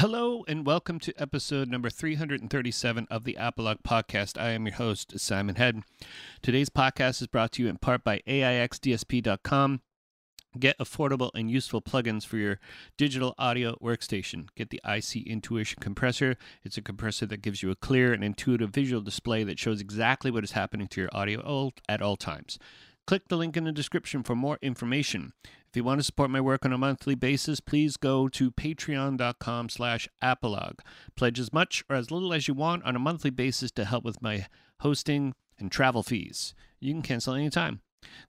Hello and welcome to episode number 337 of the Apologue Podcast. I am your host, Simon Head. Today's podcast is brought to you in part by AIXDSP.com. Get affordable and useful plugins for your digital audio workstation. Get the IC Intuition compressor. It's a compressor that gives you a clear and intuitive visual display that shows exactly what is happening to your audio at all times. Click the link in the description for more information. If you want to support my work on a monthly basis, please go to patreon.com slash apologue. Pledge as much or as little as you want on a monthly basis to help with my hosting and travel fees. You can cancel anytime.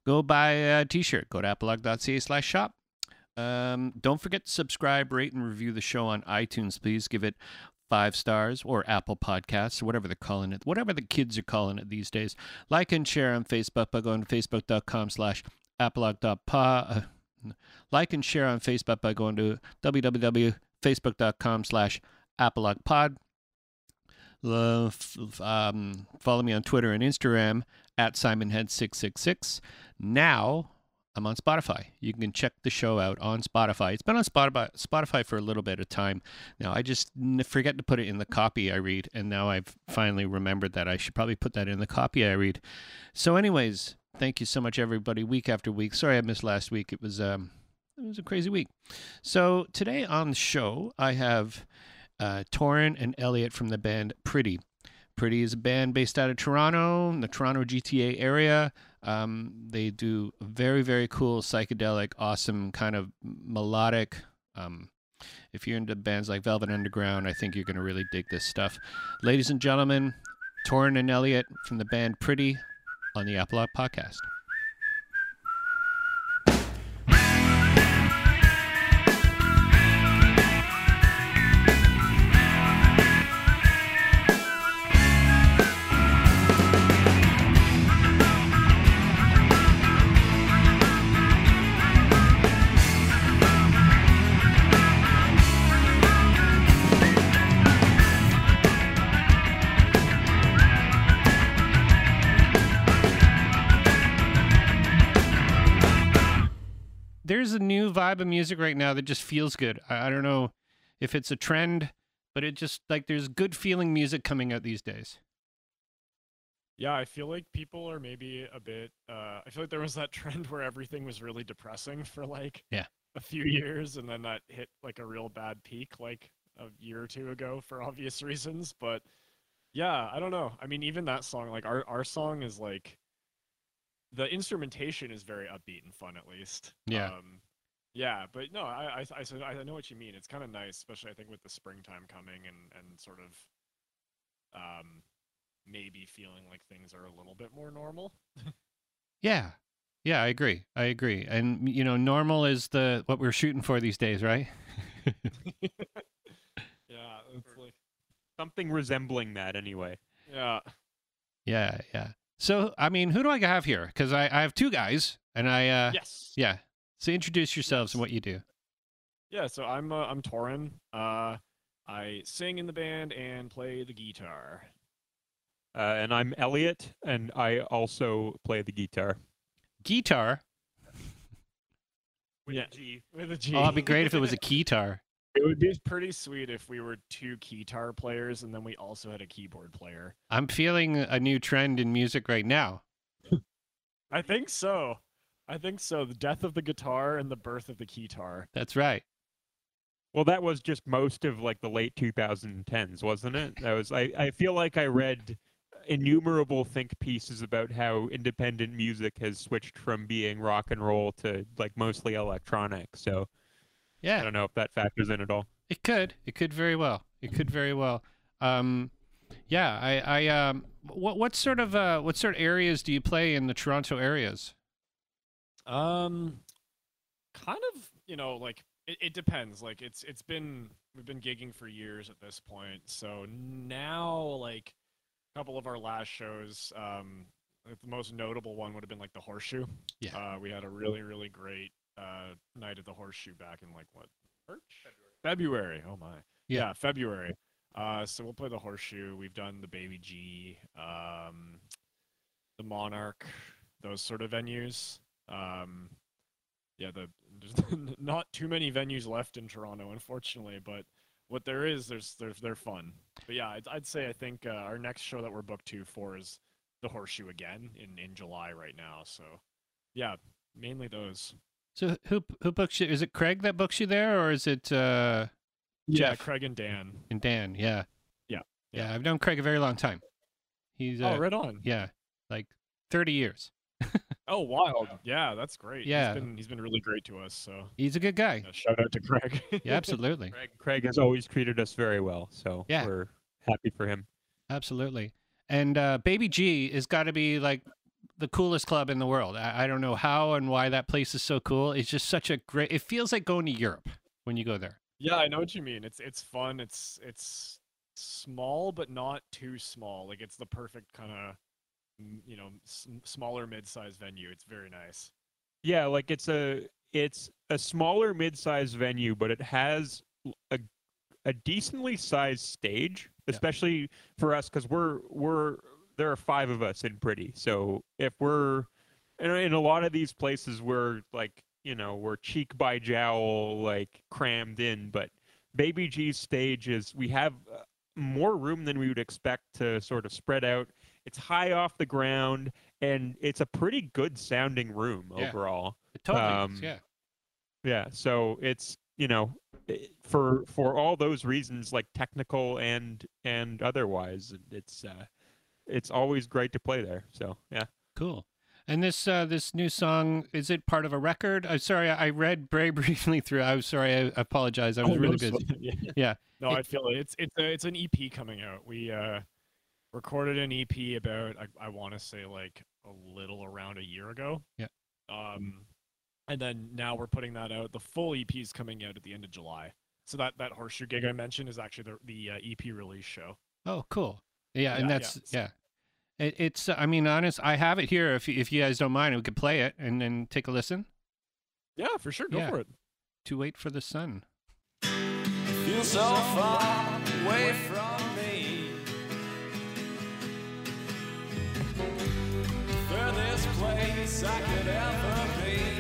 Go buy a t-shirt. Go to apologue.ca slash shop. Um, don't forget to subscribe, rate, and review the show on iTunes. Please give it five stars or Apple Podcasts or whatever they're calling it, whatever the kids are calling it these days. Like and share on Facebook by going to facebook.com slash apologue.pod. Like and share on Facebook by going to www.facebook.com slash apologuepod. Um, follow me on Twitter and Instagram at SimonHead666. Now I'm on Spotify. You can check the show out on Spotify. It's been on Spotify, Spotify for a little bit of time. Now I just forget to put it in the copy I read, and now I've finally remembered that I should probably put that in the copy I read. So, anyways, thank you so much, everybody. Week after week. Sorry I missed last week. It was um, it was a crazy week. So today on the show, I have uh, Torin and Eliot from the band Pretty. Pretty is a band based out of Toronto, the Toronto GTA area. Um, they do very, very cool, psychedelic, awesome, kind of melodic. Um, if you're into bands like Velvet Underground, I think you're going to really dig this stuff. Ladies and gentlemen, Torin and Eliot from the band Pretty on the Apologue Podcast. Vibe of music right now that just feels good. I, I don't know if it's a trend, but it just like there's good feeling music coming out these days. Yeah, I feel like people are maybe a bit. Uh, I feel like there was that trend where everything was really depressing for like yeah a few years, and then that hit like a real bad peak like a year or two ago for obvious reasons. But yeah, I don't know. I mean, even that song, like our our song is like the instrumentation is very upbeat and fun at least. Yeah. Um, yeah, but no, I I I, I know what you mean. It's kind of nice, especially I think with the springtime coming and and sort of um maybe feeling like things are a little bit more normal. yeah. Yeah, I agree. I agree. And you know, normal is the what we're shooting for these days, right? yeah, it's like something resembling that anyway. Yeah. Yeah, yeah. So, I mean, who do I have here? Because I, I have two guys, and I uh, yes, yeah. So introduce yourselves yes. and what you do. Yeah, so I'm uh, I'm Torin. Uh, I sing in the band and play the guitar. Uh, and I'm Eliot, and I also play the guitar. Guitar. With yeah. a G. With a G. Oh, it'd be great if it was a guitar. It would be pretty sweet if we were two guitar players and then we also had a keyboard player. I'm feeling a new trend in music right now. I think so. I think so. The death of the guitar and the birth of the keytar. That's right. Well, that was just most of like the late 2010s, wasn't it? That was I, I feel like I read innumerable think pieces about how independent music has switched from being rock and roll to like mostly electronic. So yeah. I don't know if that factors in at all. It could. It could very well. It could very well. Um, yeah. I. I. Um. What. What sort of. Uh. What sort of areas do you play in the Toronto areas? Um. Kind of. You know, like it, it depends. Like it's. It's been. We've been gigging for years at this point. So now, like, a couple of our last shows. Um. The most notable one would have been like the Horseshoe. Yeah. Uh, we had a really, really great uh, night at the Horseshoe back in like what March? February. February. Oh my. Yeah, yeah February. Uh, so we'll play the Horseshoe. We've done the Baby G, um, the Monarch, those sort of venues. Um, yeah, the there's not too many venues left in Toronto, unfortunately, but what there is, there's there's they're fun. But yeah, I'd, I'd say I think uh, our next show that we're booked to for is the Horseshoe again in in July right now. So yeah, mainly those. So who who books you? Is it Craig that books you there, or is it uh, Yeah, Jeff Craig and Dan. and Dan? Yeah. Yeah, Yeah, yeah. I've known Craig a very long time. He's uh, Oh, right on. yeah, like thirty years. Oh, wild. Yeah, that's great. Yeah. he's been he's been really great to us. So He's a good guy. yeah, shout out to Craig. Yeah, absolutely, Craig, Craig has always treated us very well, so Yeah. we're happy for him. absolutely. And uh, Baby G has got to be like the coolest club in the world. I, I don't know how and why that place is so cool. It's just such a great. It feels like going to Europe when you go there. Yeah, I know what you mean. It's it's fun. It's it's small but not too small. Like it's the perfect kind of you know smaller mid-sized venue. It's very nice. Yeah, like it's a it's a smaller mid-sized venue, but it has a a decently sized stage, Yeah. especially for us because we're we're there are five of us in Pretty. So if we're in, in a lot of these places, we're like you know we're cheek by jowl, like crammed in. But Baby G's stage is we have uh, more room than we would expect to sort of spread out. It's high off the ground, and it's a pretty good sounding room Yeah. overall. It totally is, Um, yeah. Yeah, so it's you know for for all those reasons, like technical and and otherwise, it's uh, it's always great to play there. So yeah, Cool. And this uh, this new song is it part of a record? I'm sorry, I read very briefly through. I'm sorry, I apologize. I was Oh, really no, busy. yeah. Yeah. No, It- I feel it. It's it's a, it's an EP coming out. We uh recorded an EP about I, I want to say like a little around a year ago. Yeah. Um, and then now we're putting that out. The full EP is coming out at the end of July. So that that horseshoe gig I mentioned is actually the the uh, EP release show. Oh, cool. Yeah, and Yeah, yeah, that's it's- yeah. It, it's. I mean, honest. I have it here. If you- if you guys don't mind, we could play it and then take a listen. Yeah, for sure. Go Yeah. for it. To wait for the sun. Place I could ever be.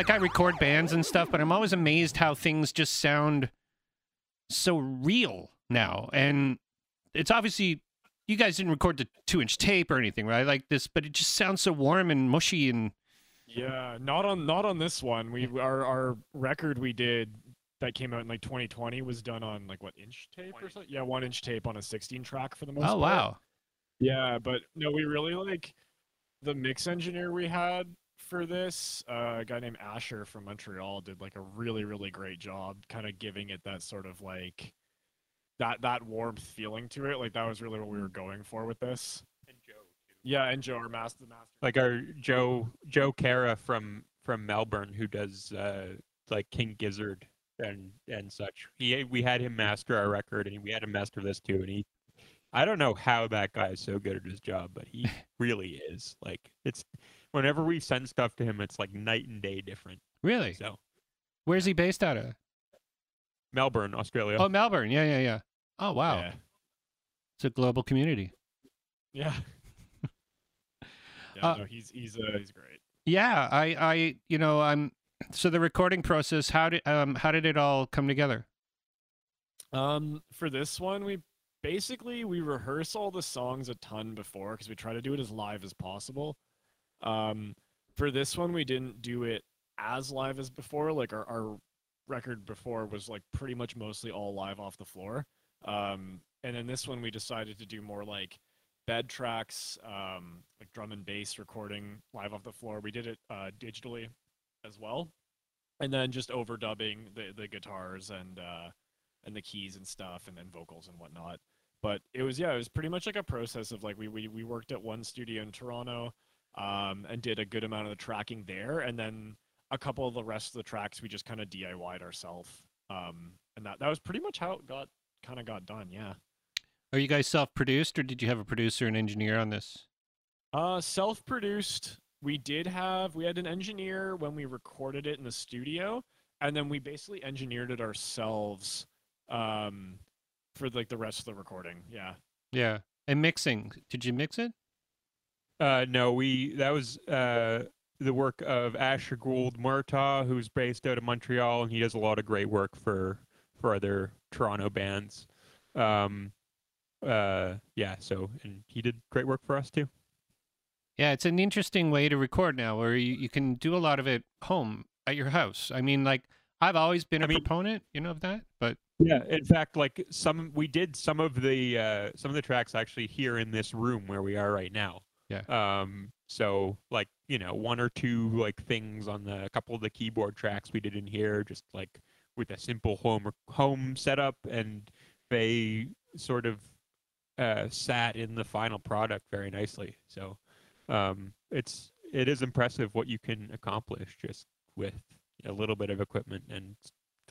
Like I record bands and stuff, but I'm always amazed how things just sound so real now. And it's obviously you guys didn't record the two inch tape or anything, right? Like this, but it just sounds so warm and mushy and Yeah, not on not on this one. We our our record we did that came out in like 2020 was done on like what inch tape or something? Yeah, one inch tape on a 16 track for the most part. oh part. wow. Yeah, but no, we really like the mix engineer we had for this. Uh, a guy named Asher from Montreal did like a really really great job, kind of giving it that sort of like that that warmth feeling to it. Like that was really what we were going for with this. And Joe, too. Yeah, and Joe, our master, master. Like our Joe Joe Carra from from Melbourne, who does uh, like King Gizzard and and such. He we had him master our record, and we had him master this too. And he, I don't know how that guy is so good at his job, but he really is. Like it's whenever we send stuff to him, it's like night and day different. Really? So Where's he based out of? Melbourne, Australia. Oh, Melbourne. Yeah, yeah, yeah. Oh wow. Yeah. It's a global community. Yeah. yeah, Uh, no, he's he's uh, he's great. Yeah, I, I, you know, I'm. So the recording process, how did, um, how did it all come together? Um, for this one, we basically we rehearse all the songs a ton before because we try to do it as live as possible. Um, for this one, we didn't do it as live as before. Like our our record before was like pretty much mostly all live off the floor. Um, and then this one we decided to do more like bed tracks, um, like drum and bass recording live off the floor. We did it uh, digitally as well, and then just overdubbing the the guitars and uh, and the keys and stuff, and then vocals and whatnot. But it was yeah, it was pretty much like a process of like we we we worked at one studio in Toronto, um, and did a good amount of the tracking there, and then a couple of the rest of the tracks we just kind of DIY'd ourselves. Um, and that that was pretty much how it got kind of got done. Yeah. Are you guys self-produced, or did you have a producer and engineer on this? Uh, self-produced. We did have we had an engineer when we recorded it in the studio, and then we basically engineered it ourselves um, for like the rest of the recording. Yeah. Yeah. And mixing. Did you mix it? Uh, no, we that was uh, the work of Asher Gould Murtaugh, who's based out of Montreal, and he does a lot of great work for for other Toronto bands. Um, uh, yeah, so and he did great work for us too. Yeah, it's an interesting way to record now, where you, you can do a lot of it home at your house. I mean, like I've always been a I mean- proponent, you know, of that, but Yeah, in fact, like some we did some of the uh, some of the tracks actually here in this room where we are right now. Yeah. Um. So like you know one or two like things on the a couple of the keyboard tracks we did in here, just like with a simple home or home setup, and they sort of uh, sat in the final product very nicely. So um, it's it is impressive what you can accomplish just with a little bit of equipment and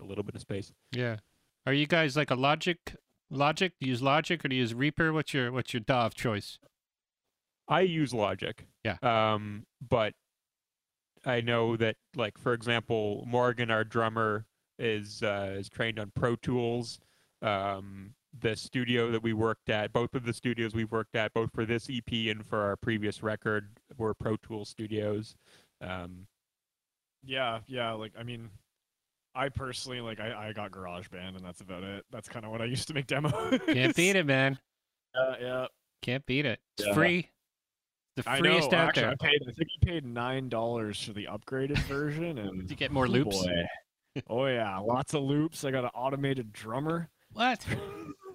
a little bit of space. yeah. Are you guys like a Logic? Logic? Do you use Logic or do you use Reaper? What's your what's your DAW of choice? I use Logic. Yeah. Um, but I know that, like for example, Morgan, our drummer, is uh, is trained on Pro Tools. Um, the studio that we worked at, both of the studios we've worked at, both for this EP and for our previous record, were Pro Tools studios. Um, Yeah, yeah. Like I mean, I personally like I, I got GarageBand and that's about it. That's kind of what I used to make demos. Can't beat it, man. Yeah, yeah. Can't beat it. It's Yeah. free. The I freest know. out Actually, there. I paid. I think I paid nine dollars for the upgraded version, and You get more oh loops. boy. oh yeah, lots of loops. I got an automated drummer. What?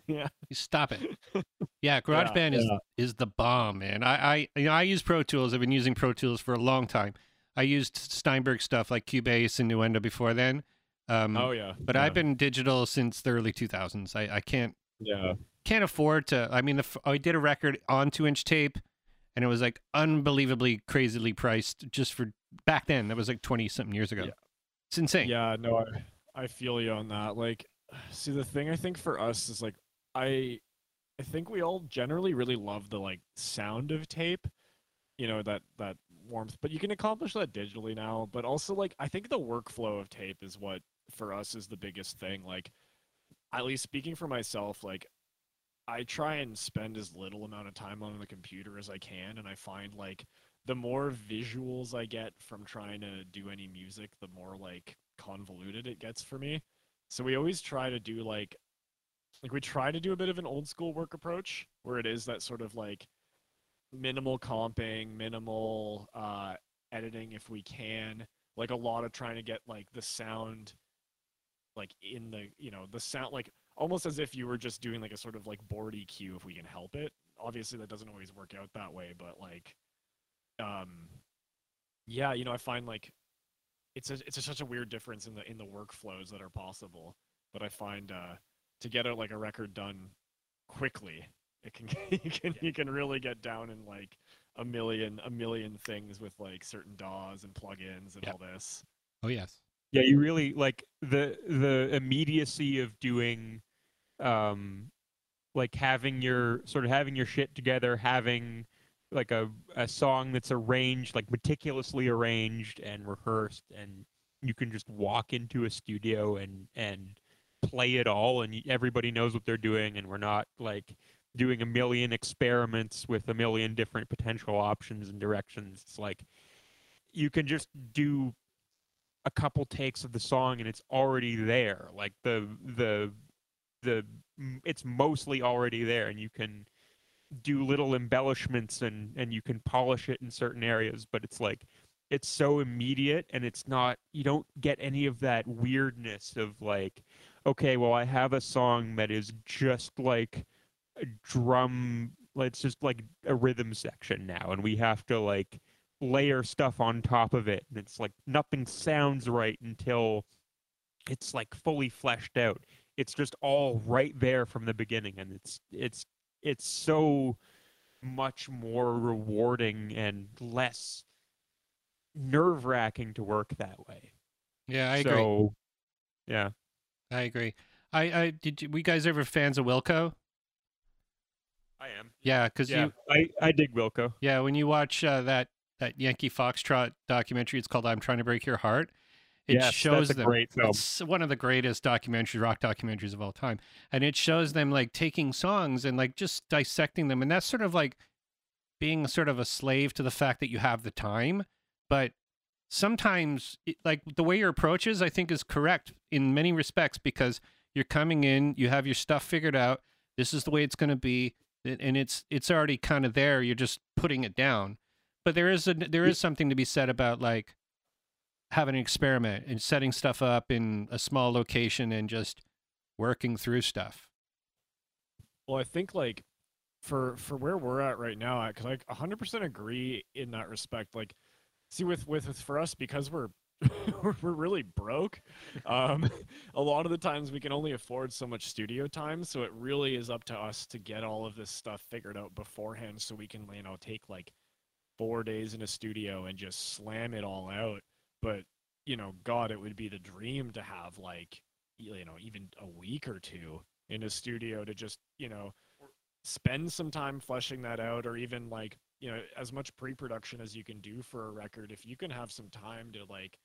Yeah. You stop it. Yeah, GarageBand is yeah. is the bomb, man. I I you know I use Pro Tools. I've been using Pro Tools for a long time. I used Steinberg stuff like Cubase and Nuendo before then. Um, Oh yeah. but yeah. I've been digital since the early 2000s. I, I can't Yeah. can't afford to. I mean, the, I did a record on two inch tape, and it was like unbelievably crazily priced just for back then. That was like 20 something years ago. Yeah. It's insane. Yeah, no, I, I feel you on that. Like, see, the thing I think for us is like, I, I think we all generally really love the like sound of tape, you know, that that warmth. But you can accomplish that digitally now. But also, like, I think the workflow of tape is what for us is the biggest thing. Like, at least speaking for myself, like, I try and spend as little amount of time on the computer as I can, and I find like the more visuals I get from trying to do any music, the more like convoluted it gets for me. So we always try to do like like we try to do a bit of an old school work approach where it is that sort of like minimal comping, minimal uh editing if we can, like a lot of trying to get like the sound like in the you know the sound like almost as if you were just doing like a sort of like board EQ if we can help it. Obviously that doesn't always work out that way, but like um yeah, you know, I find like it's a it's a, such a weird difference in the in the workflows that are possible. But I find uh to get a, like a record done quickly, it can you can you can really get down in like a million a million things with like certain DAWs and plugins and all this. Oh yes. Yeah, you really like the the immediacy of doing um like having your sort of having your shit together, having like a a song that's arranged like meticulously arranged and rehearsed and you can just walk into a studio and and play it all and everybody knows what they're doing and we're not like doing a million experiments with a million different potential options and directions. It's like you can just do a couple takes of the song and it's already there. Like the the the it's mostly already there and you can do little embellishments and and you can polish it in certain areas but it's like it's so immediate and it's not you don't get any of that weirdness of like okay well i have a song that is just like a drum it's just like a rhythm section now and we have to like layer stuff on top of it and it's like nothing sounds right until it's like fully fleshed out it's just all right there from the beginning and it's it's it's so much more rewarding and less nerve wracking to work that way Yeah, I agree. so yeah I agree. I, I did. You, we guys ever fans of Wilco? i am Yeah, because yeah you. i i dig wilco Yeah, when you watch uh, that that Yankee Foxtrot documentary, it's called "I'm Trying to Break Your Heart." It Yes, shows them. It's one of the greatest documentaries, rock documentaries of all time, and it shows them like taking songs and like just dissecting them, and that's sort of like being sort of a slave to the fact that you have the time, but sometimes it, like the way your approach is, I think, is correct in many respects because you're coming in, you have your stuff figured out. This is the way it's going to be, and and it's it's already kind of there. You're just putting it down. But there is a there is something to be said about like having an experiment and setting stuff up in a small location and just working through stuff. Well, I think like for for where we're at right now, because I 100% agree in that respect. Like, see, with with, with for us because we're we're we're really broke. Um, a lot of the times we can only afford so much studio time, so it really is up to us to get all of this stuff figured out beforehand, so we can you know take like four days in a studio and just slam it all out. But you know, God, it would be the dream to have like you know even a week or two in a studio to just you know spend some time fleshing that out or even like you know as much pre-production as you can do for a record if you can have some time to like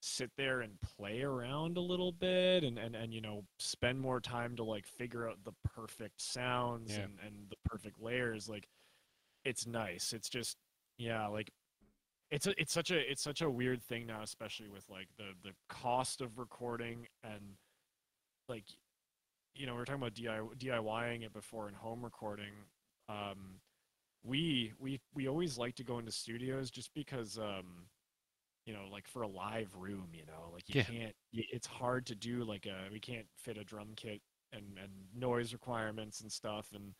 sit there and play around a little bit and and, and you know spend more time to like figure out the perfect sounds Yeah. and and the perfect layers like it's nice it's just yeah like it's a, it's such a it's such a weird thing now especially with like the the cost of recording and like you know we are talking about DIY, DIYing it before in home recording um we we we always like to go into studios just because um you know like for a live room you know like you Yeah. can't it's hard to do like a we can't fit a drum kit and and noise requirements and stuff and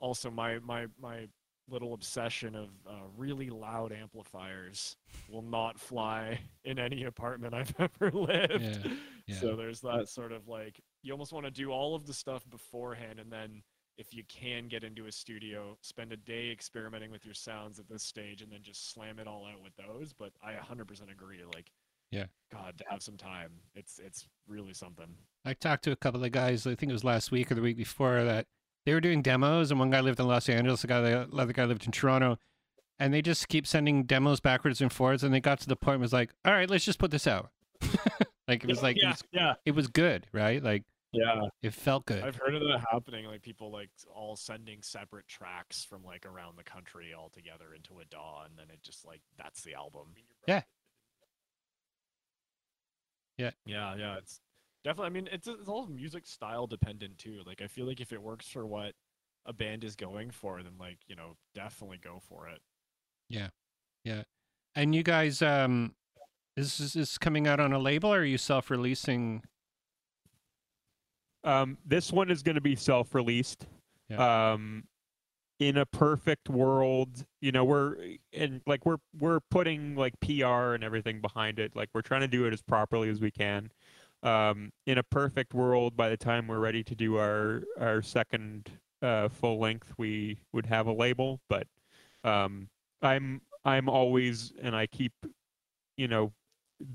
also my my my little obsession of uh, really loud amplifiers will not fly in any apartment I've ever lived. Yeah, yeah. So there's that sort of like you almost want to do all of the stuff beforehand and then if you can get into a studio, spend a day experimenting with your sounds at this stage and then just slam it all out with those. But I 100% agree. Like, Yeah. God, to have some time, it's it's really something. I talked to a couple of guys. I think it was last week or the week before that they were doing demos, and one guy lived in Los Angeles, the guy the other guy lived in Toronto, and they just keep sending demos backwards and forwards. And they got to the point where it was like, all right, let's just put this out. like it was like it yeah, was, yeah, it was good, right? Like Yeah, It felt good. I've heard of that happening. Like people like all sending separate tracks from like around the country all together into a DAW, and then it just like that's the album. Yeah. Yeah, yeah. It's definitely. I mean, it's it's all music style dependent too. Like I feel like if it works for what a band is going for, then like you know definitely go for it. Yeah, yeah. And you guys, um, is is this coming out on a label or are you self releasing? Um, this one is going to be self-released. Yeah. Um, in a perfect world, you know, we're and like we're we're putting like PR and everything behind it. Like we're trying to do it as properly as we can. Um, in a perfect world, by the time we're ready to do our our second uh, full length, we would have a label. But um, I'm I'm always and I keep, you know,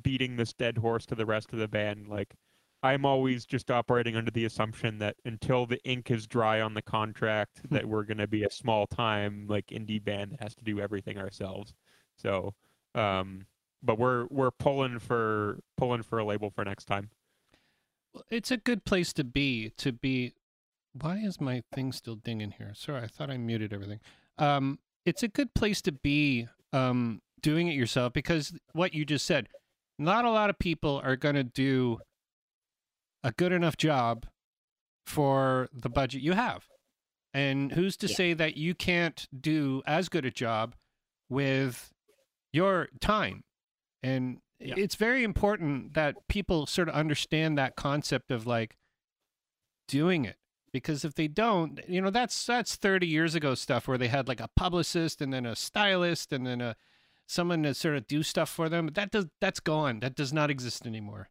beating this dead horse to the rest of the band. Like I'm always just operating under the assumption that until the ink is dry on the contract, that we're going to be a small time like indie band that has to do everything ourselves. So, um, but we're we're pulling for pulling for a label for next time. Well, It's a good place to be. To be. Why is my thing still dinging here? Sorry, I thought I muted everything. Um, it's a good place to be. Um, doing it yourself because what you just said, not a lot of people are going to do a good enough job for the budget you have. And who's to Yeah. say that you can't do as good a job with your time? And Yeah. it's very important that people sort of understand that concept of like doing it because if they don't you know that's that's 30 years ago stuff where they had like a publicist and then a stylist and then a someone to sort of do stuff for them but that does that's gone. That does not exist anymore.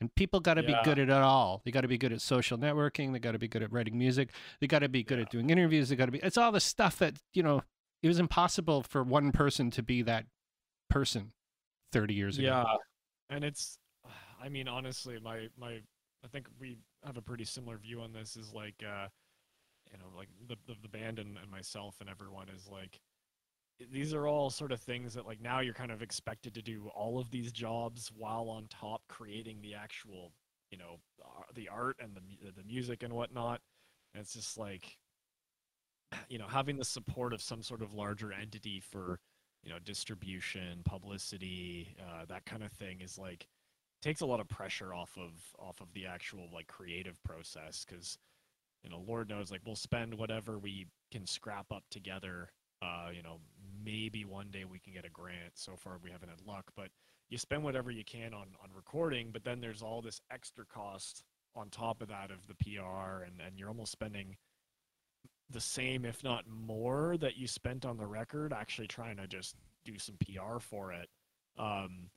And people got to Yeah. be good at it all. They got to be good at social networking. They got to be good at writing music. They got to be good at doing interviews. They got to be it's all the stuff that you know it was impossible for one person to be that person 30 years ago Yeah, and it's, I mean, honestly, my my, I think we have a pretty similar view on this. Is like, uh, you know, like the the, the band and, and myself and everyone is like, these are all sort of things that like now you're kind of expected to do all of these jobs while on top creating the actual, you know, the art and the the music and whatnot. And it's just like, you know, having the support of some sort of larger entity for you know distribution publicity uh, that kind of thing is like takes a lot of pressure off of off of the actual like creative process because you know lord knows like we'll spend whatever we can scrap up together uh you know maybe one day we can get a grant. So far we haven't had luck but you spend whatever you can on on recording but then there's all this extra cost on top of that of the pr and and you're almost spending the same, if not more, that you spent on the record, actually trying to just do some PR for it. Um,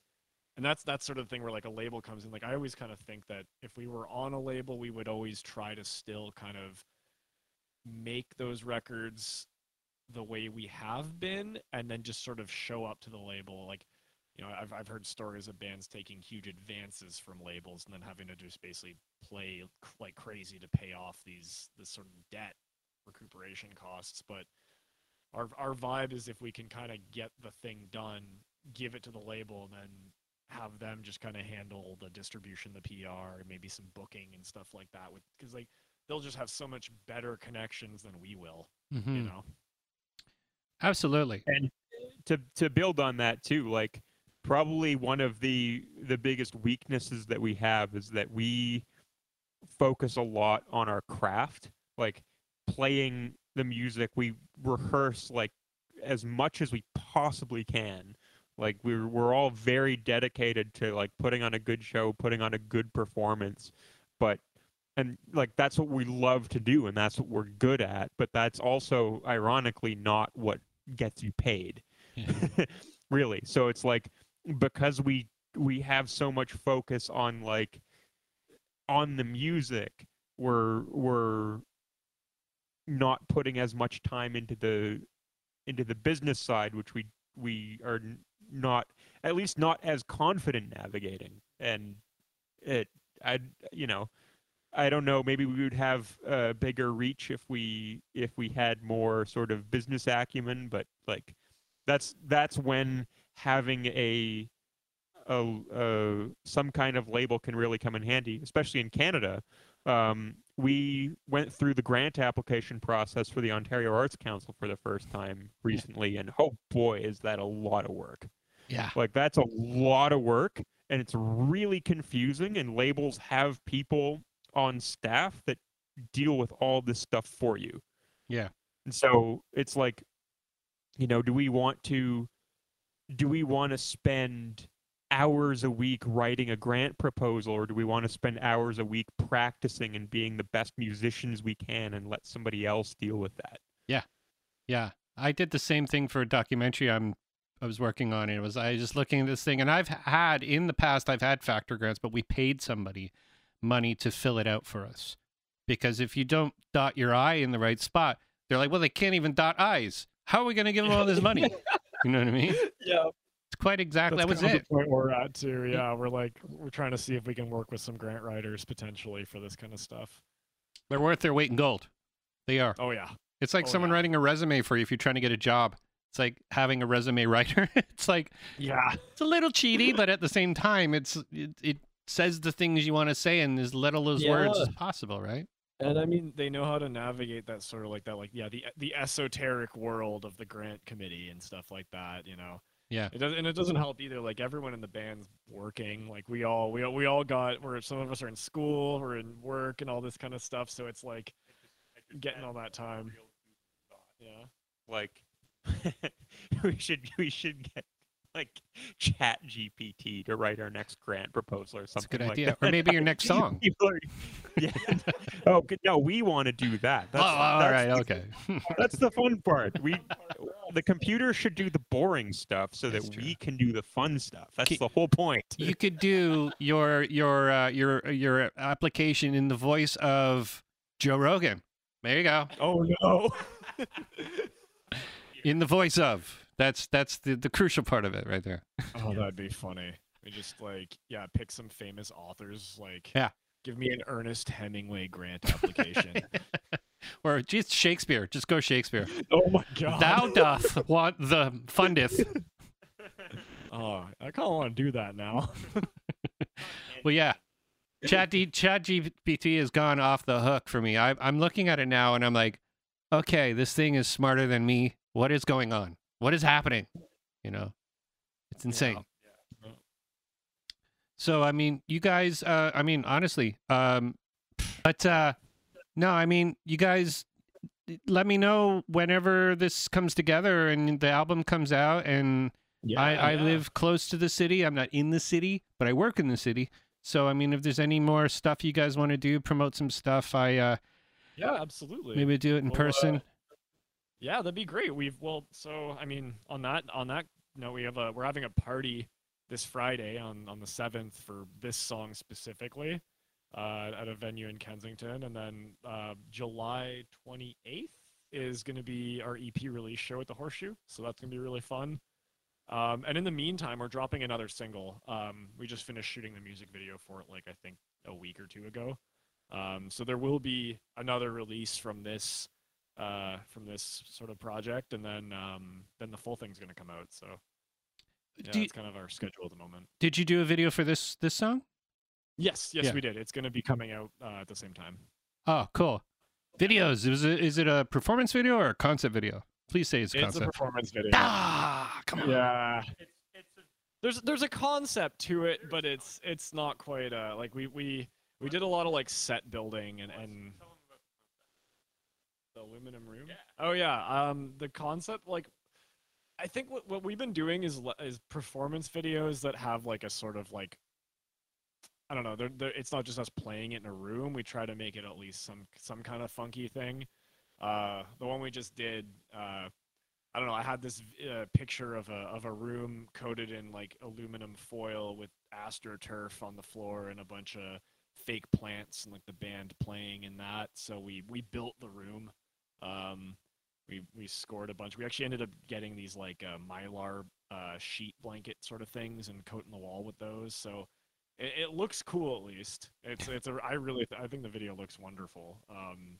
and that's that's sort of thing where like a label comes in. Like I always kind of think that if we were on a label, we would always try to still kind of make those records the way we have been, and then just sort of show up to the label. Like, you know, I've I've heard stories of bands taking huge advances from labels and then having to just basically play like crazy to pay off these this sort of debt recuperation costs. But our our vibe is if we can kind of get the thing done, give it to the label, and then have them just kind of handle the distribution, the PR, maybe some booking and stuff like that. With because like they'll just have so much better connections than we will. Mhm. You know. absolutely And to to build on that too like probably one of the the biggest weaknesses that we have is that we focus a lot on our craft like playing the music we rehearse like as much as we possibly can. Like we're we're all very dedicated to like putting on a good show putting on a good performance. But and like that's what we love to do and that's what we're good at. But that's also ironically not what gets you paid. Yeah. really. So it's like because we we have so much focus on like on the music we're we're not putting as much time into the into the business side which we we are not at least not as confident navigating. And it i you know i don't know maybe we would have a bigger reach if we if we had more sort of business acumen but like that's that's when having a a, a some kind of label can really come in handy especially in canada um, we went through the grant application process for the Ontario Arts Council for the first time recently, and oh boy, is that a lot of work. Yeah. Like that's a lot of work, and it's really confusing. And labels have people on staff that deal with all this stuff for you. Yeah. And so it's like, you know, do we want to do we want to spend hours a week writing a grant proposal or do we want to spend hours a week practicing and being the best musicians we can and let somebody else deal with that? Yeah, Yeah. I did the same thing for a documentary I'm I was working on. It was I was just looking at this thing, and I've had in the past I've had factor grants, but we paid somebody money to fill it out for us because if you don't dot your I in the right spot, they're like, well, they can't even dot I's. How are we going to give them all this money? you know what I mean? Yeah, It's quite exactly that's that was kind of it. the point we're at too. Yeah, we're like we're trying to see if we can work with some grant writers potentially for this kind of stuff. They're worth their weight in gold. They are. Oh yeah, It's like Oh, someone yeah. writing a resume for you if you're trying to get a job. It's like having a resume writer. it's like yeah, it's a little cheaty, but at the same time, it's it, it says the things you want to say in as little as words as possible, right? and I mm-hmm. mean they know how to navigate that sort of like that, like yeah, the the esoteric world of the grant committee and stuff like that. You know. Yeah. It does, and it doesn't help either. Like everyone in the band's working. Like we all, we all, we all got. We're some of us are in school, we're in work, and all this kind of stuff. So it's like getting all that time. Yeah. Like we should we should get like chat GPT to write our next grant proposal or something. That's a something good like idea. that. Or maybe your next song. People are- yeah. oh, no, we want to do that. oh, That's, all that's right, the- okay. That's the fun part. We, the computer should do the boring stuff so That's that true. we can do the fun stuff. That's the whole point. you could do your your uh, your your application in the voice of Joe Rogan. There you go. Oh no. In the voice of. That's that's the, the crucial part of it right there. oh, that'd be funny. We just like yeah, pick some famous authors. Like Yeah. Give me an Ernest Hemingway grant application. Or just Shakespeare. Just go Shakespeare. oh my god. Thou doth want the fundeth. Oh, I kind of want to do that now. Well, yeah. Chat, D, Chat GPT has gone off the hook for me. I, I'm looking at it now and I'm like, okay, this thing is smarter than me. What is going on? What is happening? You know, it's insane. So, I mean, you guys, uh, I mean, honestly, um, but uh, no, I mean, you guys, let me know whenever this comes together and the album comes out and I, I yeah. live close to the city. I'm not in the city, but I work in the city. So I mean, if there's any more stuff you guys want to do, promote some stuff. I uh, Yeah, absolutely. maybe do it in Well, uh, person. Yeah, that'd be great. We've well, so I mean, on that on that note, we have a we're having a party this Friday on on the seventh for this song specifically, uh, at a venue in Kensington, and then uh, July twenty eighth is going to be our EP release show at the Horseshoe. So that's gonna be really fun. Um, and in the meantime, we're dropping another single. Um, we just finished shooting the music video for it, like I think a week or two ago. Um, so there will be another release from this uh, from this sort of project, and then um, then the full thing's going to come out. So yeah, Do you- that's kind of our schedule at the moment. Did you do a video for this this song? Yes, yes, Yeah. we did. It's going to be coming out uh, at the same time. Oh, cool. Videos. Is it is it a performance video or a concept video? Please say it's a It's a concept. performance video. ah, come on. Yeah. It's, it's a, there's there's a concept to it, but it's it's not quite uh like we we we did a lot of like set building and and the aluminum room. Oh yeah, um the concept like I think what what we've been doing is is performance videos that have like a sort of like I don't know, they're, they're, it's not just us playing it in a room. We try to make it at least some some kind of funky thing. Uh, the one we just did, uh, I don't know. I had this uh, picture of a of a room coated in like aluminum foil with astroturf on the floor and a bunch of fake plants and like the band playing in that. So we we built the room. Um, we we scored a bunch. We actually ended up getting these like uh, mylar uh, sheet blanket sort of things and coating the wall with those. So it, it looks cool at least. It's it's a I really th- I think the video looks wonderful. Um,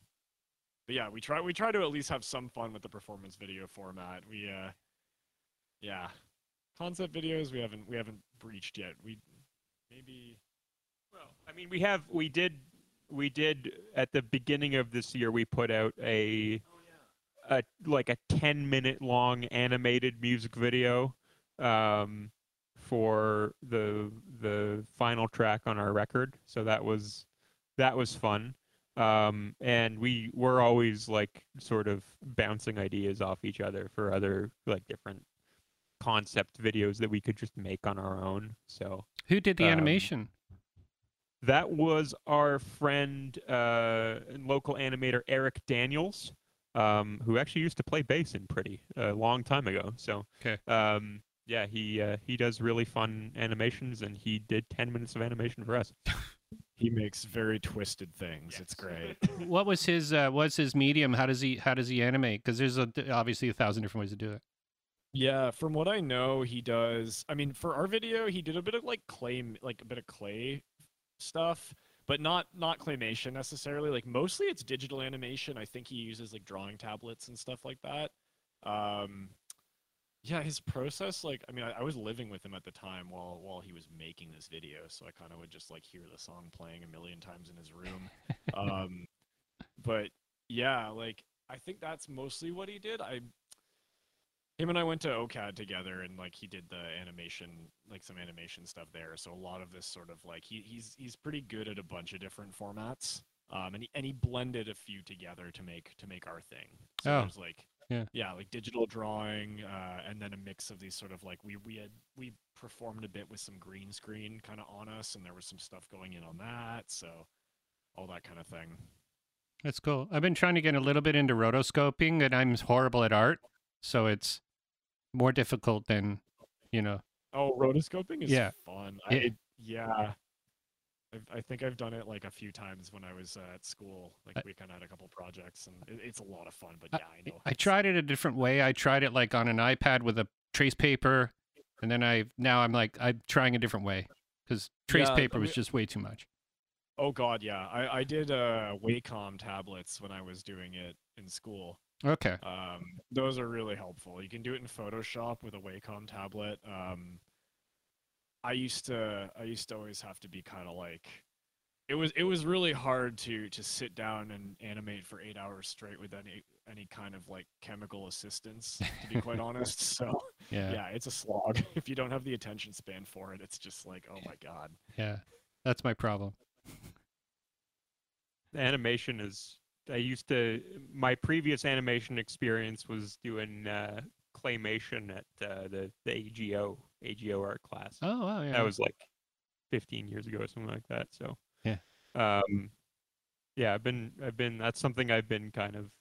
but yeah, we try we try to at least have some fun with the performance video format. We uh, yeah, concept videos we haven't we haven't breached yet. We maybe Well, I mean, we have we did we did at the beginning of this year we put out a a like a 10 minute long animated music video um for the the final track on our record. So that was that was fun. Um and we were always like sort of bouncing ideas off each other for other like different concept videos that we could just make on our own. So Who did the Um, animation? that was our friend uh, and local animator Eric Daniels, um, who actually used to play bass in Pretty a long time ago. So, Okay. um, yeah, he uh, he does really fun animations, and he did ten minutes of animation for us. He makes very twisted things. It's great. What was his uh, what's his medium? How does he how does he animate? Because there's a, obviously a thousand different ways to do it. Yeah, from what I know, he does. I mean, for our video, he did a bit of like clay, like a bit of clay stuff, but not not claymation necessarily. Like mostly it's digital animation. I think he uses like drawing tablets and stuff like that. Um, yeah, his process, like, I mean, I, I was living with him at the time while while he was making this video, so I kind of would just like hear the song playing a million times in his room. um, but yeah, like I think that's mostly what he did. I him and I went to OCAD together, and like he did the animation, like some animation stuff there. So a lot of this sort of like he he's he's pretty good at a bunch of different formats. Um, and he and he blended a few together to make to make our thing. So Oh, there's like yeah. yeah, like digital drawing, uh, and then a mix of these sort of like we we had we performed a bit with some green screen kind of on us, and there was some stuff going in on that. So all that kind of thing. That's cool. I've been trying to get a little bit into rotoscoping, and I'm horrible at art, so it's more difficult than you know. Oh, rotoscoping is Yeah. fun. Yeah. I, yeah. I've, I think I've done it like a few times when I was uh, at school. Like I- we kind of had a couple projects, and it, it's a lot of fun. But yeah, I know. I tried it a different way. I tried it like on an iPad with a trace paper, and then I now I'm like I'm trying a different way because trace Yeah, paper I was just way too much. Oh God, yeah. I I did uh, Wacom tablets when I was doing it in school. Okay. Um, those are really helpful. You can do it in Photoshop with a Wacom tablet. Um, I used to I used to always have to be kind of like it was it was really hard to to sit down and animate for eight hours straight with any any kind of like chemical assistance to be quite honest so Yeah. yeah it's a slog if you don't have the attention span for it it's just like oh my god Yeah. That's my problem. animation is I used to my previous animation experience was doing uh, claymation at uh, the the AGO AGO art class. Oh wow, yeah. That was like 15 years ago or something like that. So Yeah. um, yeah, I've been I've been that's something I've been kind of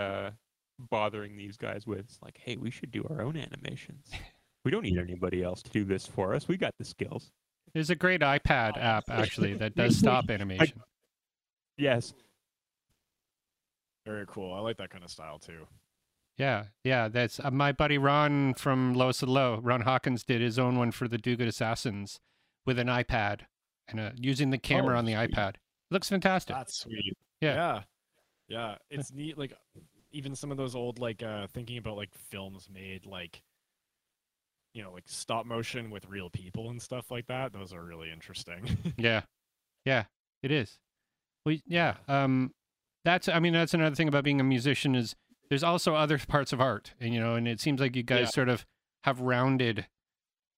uh bothering these guys with. It's like, hey, we should do our own animations. We don't need anybody else to do this for us. We got the skills. There's a great iPad app actually that does stop animation. Yes. Very cool i like that kind of style too Yeah, yeah. That's uh, my buddy Ron from Lowest of Low. Ron Hawkins did his own one for the Do Good Assassins with an iPad and uh, using the camera Oh, on the sweet. iPad. looks fantastic. That's sweet. Yeah. Yeah. Yeah. It's neat. Like even some of those old like uh thinking about like films made like you know, like stop motion with real people and stuff like that. Those are really interesting. Yeah, yeah, it is. Well, yeah. Um, that's. I mean, that's another thing about being a musician is there's also other parts of art, and you know, and it seems like you guys Yeah. sort of have rounded.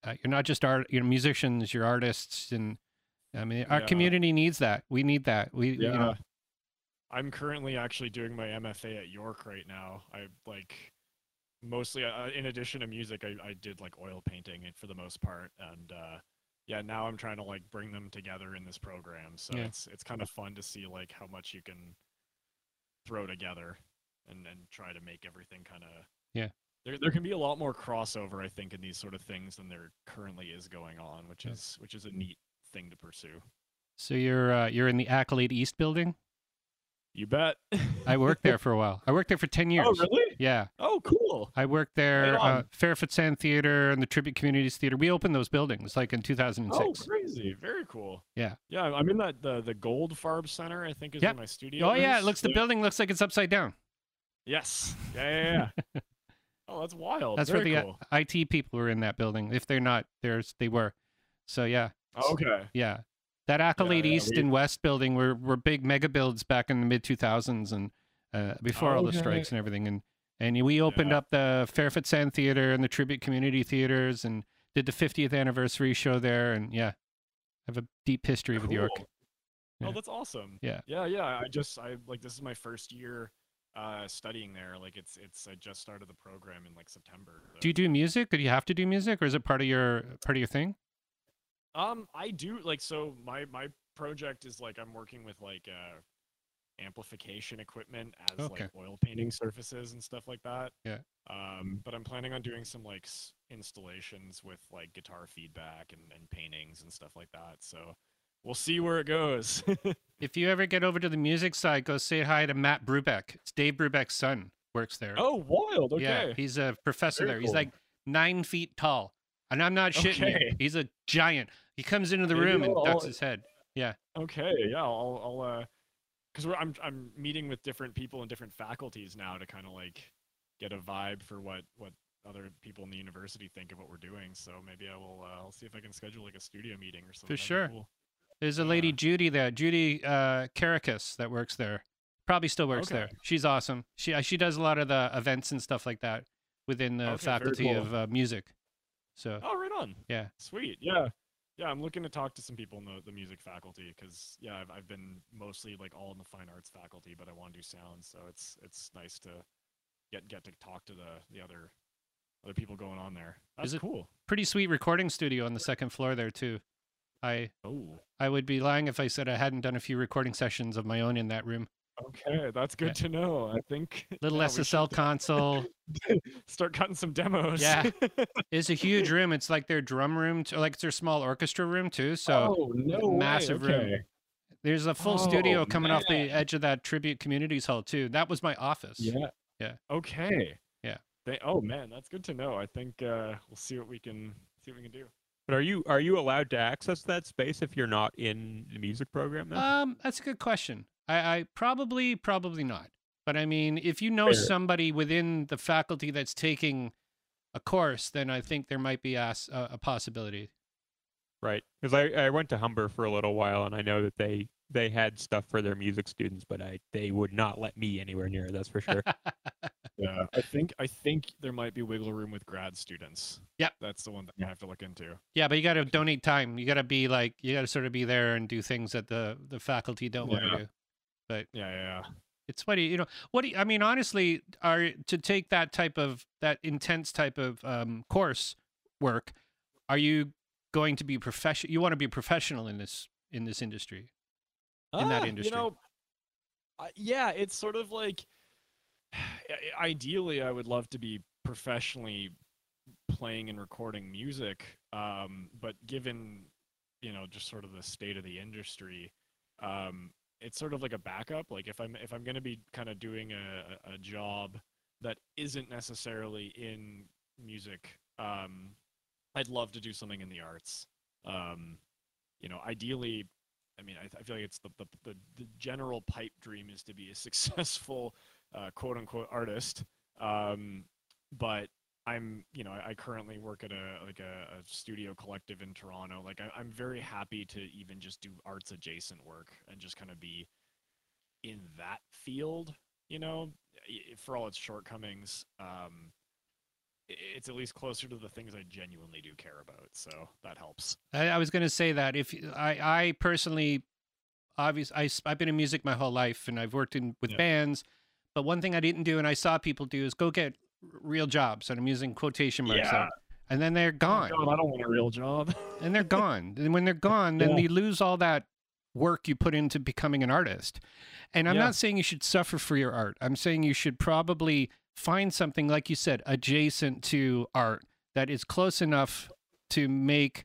Uh, you're not just art. You're musicians. You're artists, and I mean, our Yeah. community needs that. We need that. We, you know, I'm currently actually doing my MFA at York right now. I like mostly uh, in addition to music, I, I did like oil painting for the most part, and uh, yeah, now I'm trying to like bring them together in this program. So Yeah. it's it's kind of fun to see like how much you can throw together and and try to make everything kind of Yeah. There, there can be a lot more crossover, I think, in these sort of things than there currently is going on, which Yeah. is which is a neat thing to pursue. So you're uh, you're in the Accolade East building. You bet. I worked there for a while. I worked there for ten years. Oh, really? Yeah, Oh, cool. I worked there. Uh. Fairfoot Sand Theater and the Tribute Communities Theater. We opened those buildings like in 2006. Oh, crazy! Very cool. Yeah. Yeah, I'm in that the the Goldfarb Center. I think is Yep. my studio. Oh yeah, it looks the building looks like it's upside down. Yes. Yeah, yeah, yeah. oh, that's wild. That's Very where the cool. uh, IT people were in that building. If they're not, there's they were. So yeah, Oh, okay. yeah. That Accolade East we- and West building were were big mega builds back in the mid 2000s and uh, before all the Okay. strikes and everything. And and we opened Yeah. up the Fairfoot Sand Theater and the Tribute Community Theaters and did the 50th anniversary show there. And yeah, I have a deep history with York. Yeah. Oh, that's awesome. Yeah. Yeah, yeah. I just I like this is my first year uh studying there. Like it's it's I just started the program in like September. Do you do music? Do you have to do music, or is it part of your part of your thing? Um, I do like so. My my project is like I'm working with like uh amplification equipment as Okay. like oil painting surfaces and stuff like that. Yeah. Um, but I'm planning on doing some like s- installations with like guitar feedback and, and paintings and stuff like that. So we'll see where it goes. If you ever get over to the music side, go say hi to Matt Brubeck. It's Dave Brubeck's son works there. oh, wild. Okay. Yeah, he's a professor Very there. He's like nine feet tall, and I'm not shitting you. Okay. He's a giant. He comes into the Maybe room and I'll- ducks his head. Yeah. Okay, yeah, I'll, I'll, uh, because I'm I'm meeting with different people in different faculties now to kind of like get a vibe for what what other people in the university think of what we're doing. So maybe I will, uh, I'll see if I can schedule like a studio meeting or something. That'd sure. cool. There's a lady Yeah. Judy there, Judy uh, Caracas, that works there. Probably still works there. She's awesome. She uh, she does a lot of the events and stuff like that within the Okay, faculty cool. of uh, music. So Oh, right on. Yeah. Sweet. Yeah. Yeah, I'm looking to talk to some people in the, the music faculty because yeah, I've, I've been mostly like all in the fine arts faculty, but I want to do sound, so it's it's nice to get get to talk to the the other other people going on there. That's Is cool. pretty sweet recording studio on the second floor there too. I Oh, I would be lying if I said I hadn't done a few recording sessions of my own in that room. Okay, that's good to know. I think Little yeah, SSL console. start cutting some demos. Yeah. It's a huge room. It's like their drum room, t- like it's their small orchestra room too. So oh no massive room. there's a full studio Oh, coming off the edge of that tribute communities hall too. That was my office. Yeah. Yeah. Okay. Yeah. They, oh man, that's good to know. I think uh, we'll see what we can see what we can do. But are you are you allowed to access that space if you're not in the music program? Then? Um, that's a good question. I, I probably probably not. But I mean, if you know Fair. somebody within the faculty that's taking a course, then I think there might be a, a possibility. Right, because I, I went to Humber for a little while, and I know that they they had stuff for their music students, but I they would not let me anywhere near. That's for sure. Yeah, I think I think there might be wiggle room with grad students. Yep. that's the one that you have to look into. Yeah, but you got to donate time. You got to be like, you got to sort of be there and do things that the the faculty don't want Yeah. to do. Yeah, yeah, yeah. It's what do you, you know, what do you, I mean, honestly, are to take that type of that intense type of um, course work, are you going to be professional? You want to be professional in this in this industry. In that Ah, industry. You know, yeah, it's sort of like ideally, I would love to be professionally playing and recording music, um, but given you know just sort of the state of the industry, um, it's sort of like a backup. Like if I'm if I'm going to be kind of doing a, a a job that isn't necessarily in music, um, I'd love to do something in the arts. Um, you know, ideally, I mean, I, I feel like it's the, the the the general pipe dream is to be a successful, uh, quote unquote artist. Um, but I'm, you know, I, I currently work at a like a, a studio collective in Toronto. Like, I, I'm very happy to even just do arts adjacent work and just kind of be in that field. You know, for all its shortcomings, um, it's at least closer to the things I genuinely do care about. So that helps. I, I was going to say that if I, I personally, obviously, I, have been in music my whole life and I've worked in with Yeah. bands, but one thing I didn't do and I saw people do is go get real jobs, and I'm using quotation marks, Yeah. and then they're Oh, gone, God, I don't want a real job. and they're gone. And when they're gone, then Yeah. you lose all that work you put into becoming an artist. And I'm Yeah. not saying you should suffer for your art. I'm saying you should probably find something, like you said, adjacent to art that is close enough to make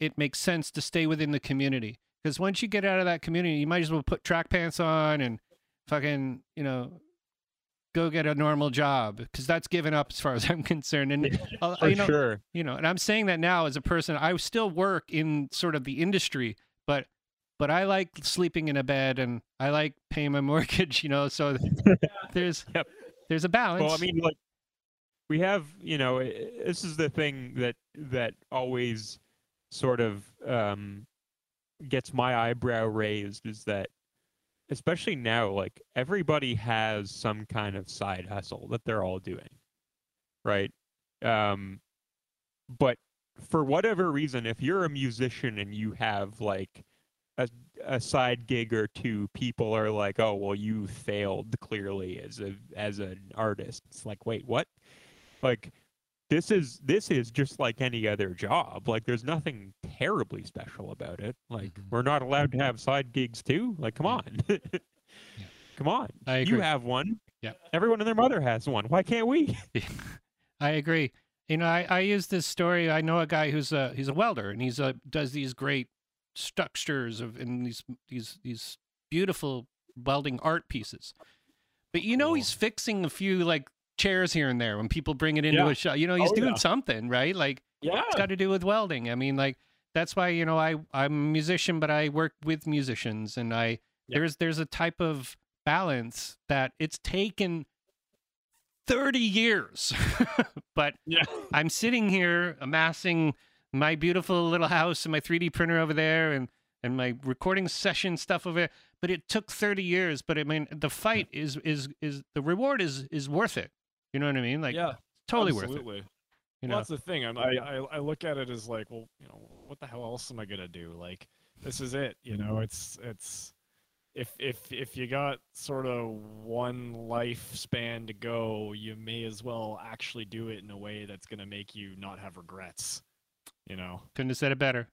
it make sense to stay within the community. Because once you get out of that community, you might as well put track pants on and fucking, you know, go get a normal job because that's given up as far as I'm concerned. And uh, you know, sure. you know, and I'm saying that now as a person, I still work in sort of the industry, but but I like sleeping in a bed and I like paying my mortgage, you know. So there's Yep. There's a balance. Well, I mean, like we have, you know, this is the thing that that always sort of um, gets my eyebrow raised is that especially now like everybody has some kind of side hustle that they're all doing right um but for whatever reason if you're a musician and you have like a, a side gig or two people are like oh well you failed clearly as a as an artist. It's like wait what? Like this is this is just like any other job. Like there's nothing terribly special about it. Like Mhm. we're not allowed to have side gigs too? Like come on. Come on. You have one. Yeah. everyone and their mother has one. Why can't we? I agree. You know, I, I use this story. I know a guy who's a he's a welder and he's a does these great structures of in these these these beautiful welding art pieces. But you know, Cool. he's fixing a few like chairs here and there when people bring it into Yeah. a shop. You know, he's Oh, doing yeah. something right. Like Yeah. it's got to do with welding. I mean, like that's why you know I I'm a musician, but I work with musicians, and I Yeah. there's there's a type of balance that it's taken thirty years, but Yeah. I'm sitting here amassing my beautiful little house and my 3D printer over there, and and my recording session stuff over there. But it took 30 years. But I mean, the fight is is is the reward is is worth it. You know what I mean? Like yeah. totally worth it. absolutely. You well, know? that's the thing. I'm, I, I I look at it as like, well, you know, what the hell else am I gonna do? Like, this is it. You know, mm-hmm. it's it's if if if you got sort of one lifespan to go, you may as well actually do it in a way that's gonna make you not have regrets. You know. Couldn't have said it better.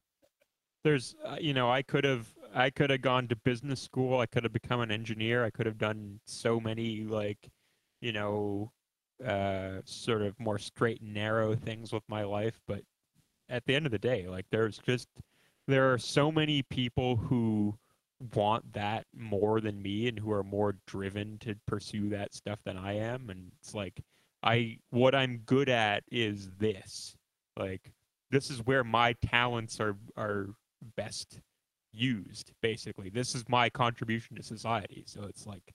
there's uh, you know i could have i could have gone to business school. I could have become an engineer. I could have done so many like you know uh sort of more straight and narrow things with my life. But at the end of the day like there's just there are so many people who want that more than me and who are more driven to pursue that stuff than i am. And it's like i what i'm good at is this. Like this is where my talents are are best used basically. This is my contribution to society. So it's like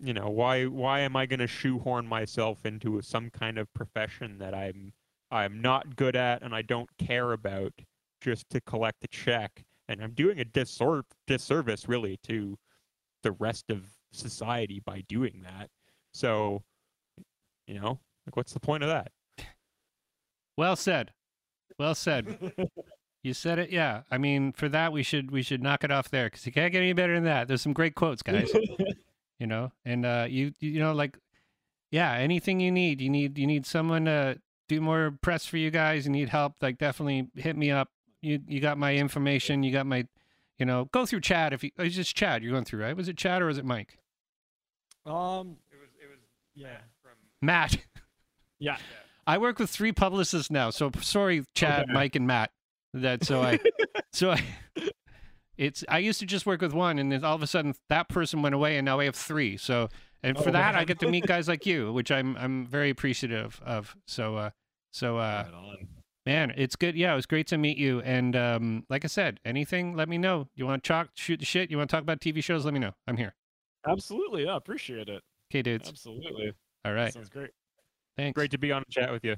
you know why why am i going to shoehorn myself into some kind of profession that i'm i'm not good at and i don't care about just to collect a check? And i'm doing a dissor- disservice really to the rest of society by doing that. So you know like what's the point of that? Well said. Well said. You said it. Yeah. I mean, for that we should we should knock it off there because you can't get any better than that. There's some great quotes, guys. you know, and uh, you you know like, yeah, anything you need, you need you need someone to do more press for you guys. You need help, like definitely hit me up. You you got my information. You got my, you know, go through Chad if you. It's just Chad you're going through, right? Was it Chad or was it Mike? Um. it was it was Yeah. from Matt. Yeah. I work with three publicists now, so sorry, Chad, Okay. Mike, and Matt. That so I, so I, it's I used to just work with one, and then all of a sudden that person went away, and now I have three. So and for Oh, that, I get to meet guys like you, which I'm I'm very appreciative of. So uh, so uh, Right man, it's good. Yeah, it was great to meet you. And um, like I said, anything, let me know. You want to talk, shoot the shit? You want to talk about TV shows? Let me know. I'm here. Absolutely. Yeah. Appreciate it. Okay, dudes. Absolutely. All right. Sounds great. Thanks. great to be on a chat with you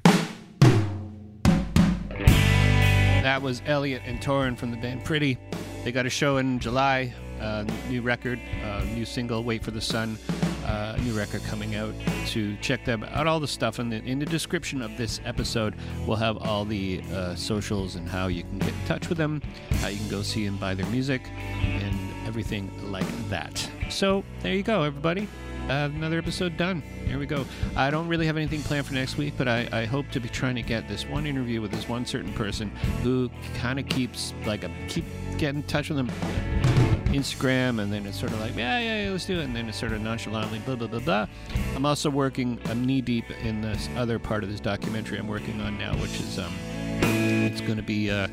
That was Eliot and Torin from the band Pretty. They got a show in July, uh, new record, uh, new single, Wait for the Sun, uh, new record coming out. To check them out, all the stuff in the, in the description of this episode, we'll have all the uh, socials and how you can get in touch with them, how you can go see and buy their music, and everything like that. So there you go, everybody. Uh, another episode done. Here we go. I don't really have anything planned for next week, but I, I hope to be trying to get this one interview with this one certain person who kind of keeps like a keep getting in touch with them Instagram, and then it's sort of like yeah, yeah, yeah, let's do it, and then it's sort of nonchalantly blah blah blah blah. I'm also working. I'm knee deep in this other part of this documentary I'm working on now, which is um, it's going to be uh,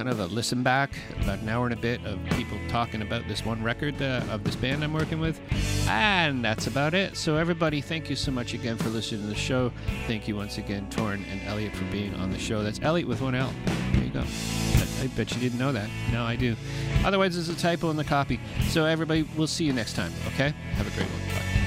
kind of a listen back, about an hour and a bit of people talking about this one record uh, of this band I'm working with. And that's about it. So, everybody, thank you so much again for listening to the show. Thank you once again, Torin and Eliot, for being on the show. That's Eliot with one L. There you go. I, bet you didn't know that. No, I do. Otherwise, there's a typo in the copy. So, everybody, we'll see you next time, okay? Have a great one. Bye.